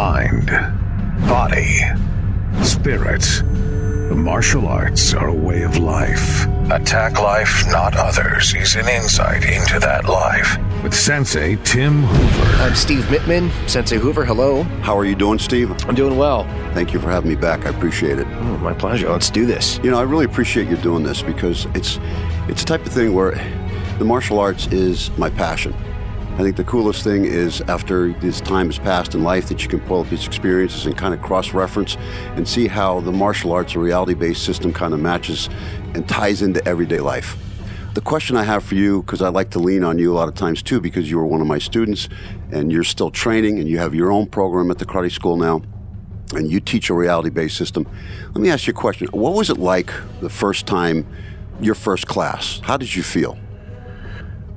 mind, body, spirit. The martial arts are a way of life. Attack Life, Not Others is an insight into that life. With Sensei Tim Hoover. I'm Steve Mittman. Sensei Hoover, hello. How are you doing, Steve? I'm doing well. Thank you for having me back. I appreciate it. Oh, my pleasure. Let's do this. You know, I really appreciate you doing this because it's it's the type of thing where the martial arts is my passion. I think the coolest thing is after this time has passed in life that you can pull up these experiences and kind of cross reference and see how the martial arts, a reality based system, kind of matches and ties into everyday life. The question I have for you, because I like to lean on you a lot of times too, because you were one of my students and you're still training and you have your own program at the karate school now and you teach a reality based system. Let me ask you a question. What was it like the first time, your first class? How did you feel?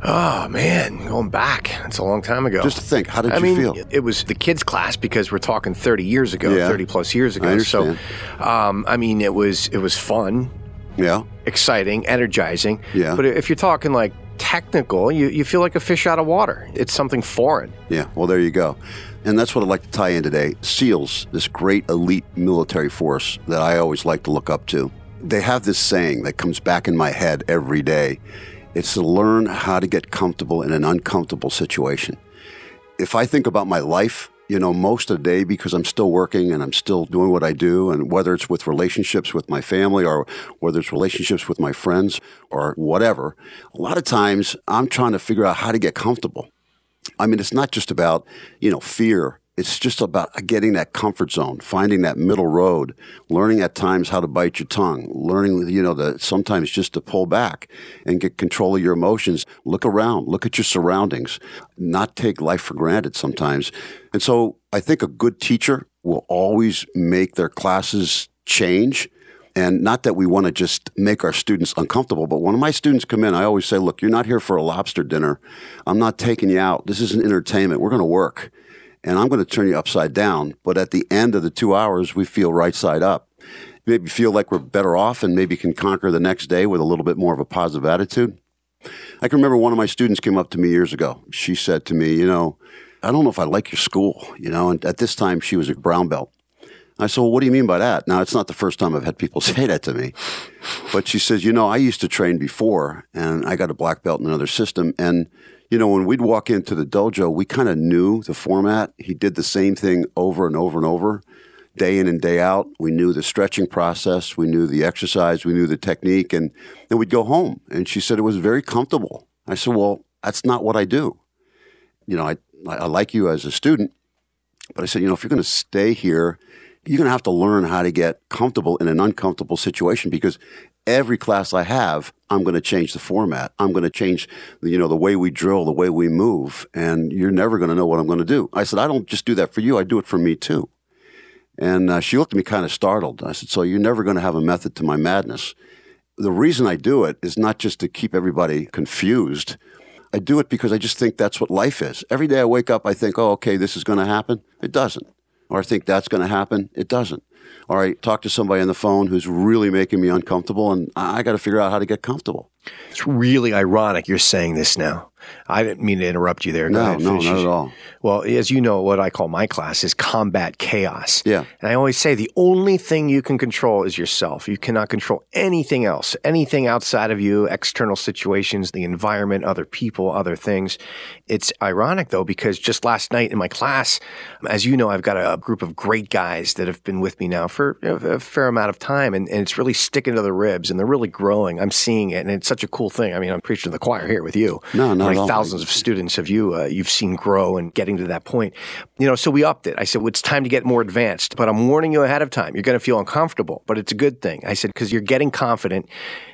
Oh man, going back. It's a long time ago. Just to think, how did I you mean, feel? it was the kids' class because we're talking 30 years ago, Yeah. 30 plus years ago. I so, um, I mean, it was it was fun, Yeah. exciting, energizing. Yeah. But if you're talking like technical, you, you feel like a fish out of water. It's something foreign. Yeah, well, there you go. And that's what I'd like to tie in today. SEALs, this great elite military force that I always like to look up to, they have this saying that comes back in my head every day. It's to learn how to get comfortable in an uncomfortable situation. If I think about my life, you know, most of the day because I'm still working and I'm still doing what I do, and whether it's with relationships with my family or whether it's relationships with my friends or whatever, a lot of times I'm trying to figure out how to get comfortable. I mean, it's not just about, you know, fear. It's just about getting that comfort zone, finding that middle road, learning at times how to bite your tongue, learning, you know, that sometimes just to pull back and get control of your emotions. Look around, look at your surroundings, not take life for granted sometimes. And so I think a good teacher will always make their classes change. And not that we want to just make our students uncomfortable, but when my students come in, I always say, look, you're not here for a lobster dinner. I'm not taking you out. This isn't entertainment. We're going to work. And I'm going to turn you upside down. But at the end of the two hours, we feel right side up. Maybe feel like we're better off and maybe can conquer the next day with a little bit more of a positive attitude. I can remember one of my students came up to me years ago. She said to me, you know, I don't know if I like your school, you know, and at this time she was a brown belt. I said, well, what do you mean by that? Now, it's not the first time I've had people say that to me. But she says, you know, I used to train before and I got a black belt in another system. And, you know, when we'd walk into the dojo, we kind of knew the format. He did the same thing over and over and over, day in and day out. We knew the stretching process, we knew the exercise, we knew the technique. And then we'd go home. And she said it was very comfortable. I said, well, that's not what I do. You know, I, I like you as a student, but I said, you know, if you're going to stay here, you're going to have to learn how to get comfortable in an uncomfortable situation because every class I have, I'm going to change the format. I'm going to change, you know, the way we drill, the way we move, and you're never going to know what I'm going to do. I said, I don't just do that for you. I do it for me too. And uh, she looked at me kind of startled. I said, so you're never going to have a method to my madness. The reason I do it is not just to keep everybody confused. I do it because I just think that's what life is. Every day I wake up, I think, oh, okay, this is going to happen. It doesn't. Or I think that's going to happen. It doesn't. Or I talk to somebody on the phone who's really making me uncomfortable, and I got to figure out how to get comfortable. It's really ironic you're saying this now. I didn't mean to interrupt you there. Go No, ahead, no, not at all. Well, as you know, what I call my class is combat chaos. Yeah. And I always say the only thing you can control is yourself. You cannot control anything else, anything outside of you, external situations, the environment, other people, other things. It's ironic though, because just last night in my class, as you know, I've got a group of great guys that have been with me now for a fair amount of time and, and it's really sticking to the ribs and they're really growing. I'm seeing it and it's such a cool thing. I mean, I'm preaching to the choir here with you. No, not Thousands of students have you uh, you've seen grow and getting to that point. You know, so we upped it. I said, well, it's time to get more advanced, but I'm warning you ahead of time. You're going to feel uncomfortable, but it's a good thing. I said, because you're getting confident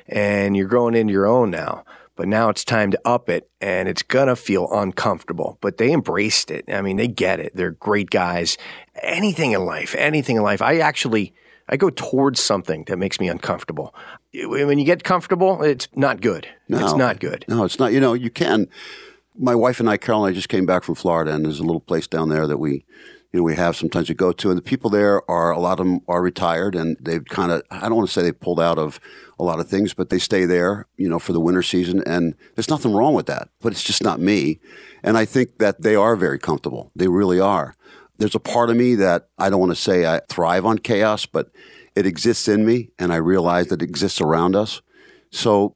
and you're growing into your own now. But now it's time to up it and it's going to feel uncomfortable. But they embraced it. I mean, they get it. They're great guys. Anything in life, anything in life. I actually, I go towards something that makes me uncomfortable. When you get comfortable, it's not good. It's not good. No, it's not. You know, you can. My wife and I, Carol and I, just came back from Florida, and there's a little place down there that we, you know, we have sometimes we go to, and the people there are a lot of them are retired, and they've kind of I don't want to say they pulled out of a lot of things, but they stay there, you know, for the winter season, and there's nothing wrong with that, but it's just not me, and I think that they are very comfortable. They really are. There's a part of me that I don't want to say I thrive on chaos, but it exists in me, and I realize that it exists around us. So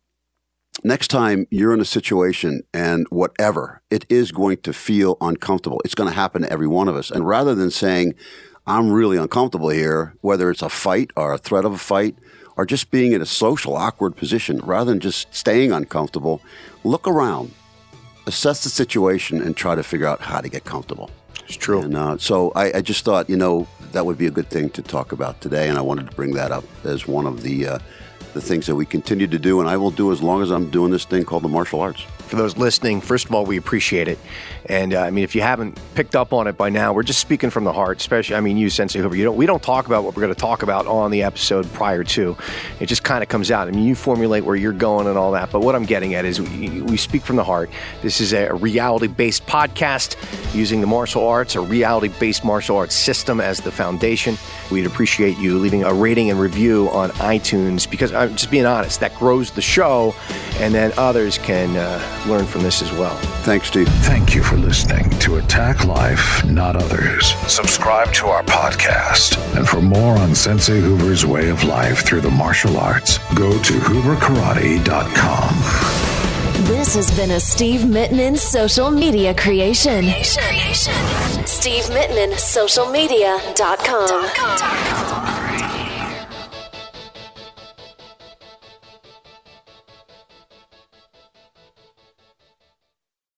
next time you're in a situation and whatever, it is going to feel uncomfortable. It's going to happen to every one of us. And rather than saying, I'm really uncomfortable here, whether it's a fight or a threat of a fight, or just being in a social awkward position, rather than just staying uncomfortable, look around, assess the situation, and try to figure out how to get comfortable. It's true. And uh, so I, I, just thought, you know, that would be a good thing to talk about today, and I wanted to bring that up as one of the uh, the things that we continue to do, and I will do as long as I'm doing this thing called the martial arts for those listening, first of all, we appreciate it. And uh, I mean, if you haven't picked up on it by now, we're just speaking from the heart. Especially, I mean, you, Sensei Hoover. You don't. We don't talk about what we're going to talk about on the episode prior to. It just kind of comes out. I mean, you formulate where you're going and all that. But what I'm getting at is we, we speak from the heart. This is a reality-based podcast using the martial arts, a reality-based martial arts system as the foundation. We'd appreciate you leaving a rating and review on iTunes because I'm just being honest. That grows the show, and then others can. Uh, learn from this as well. Thanks, Steve. Thank you for listening to Attack Life, Not Others. Subscribe to our podcast. And for more on Sensei Hoover's way of life through the martial arts, go to hooverkarate.com. This has been a Steve Mittman social media creation. Creation. Steve Mittman, socialmedia.com.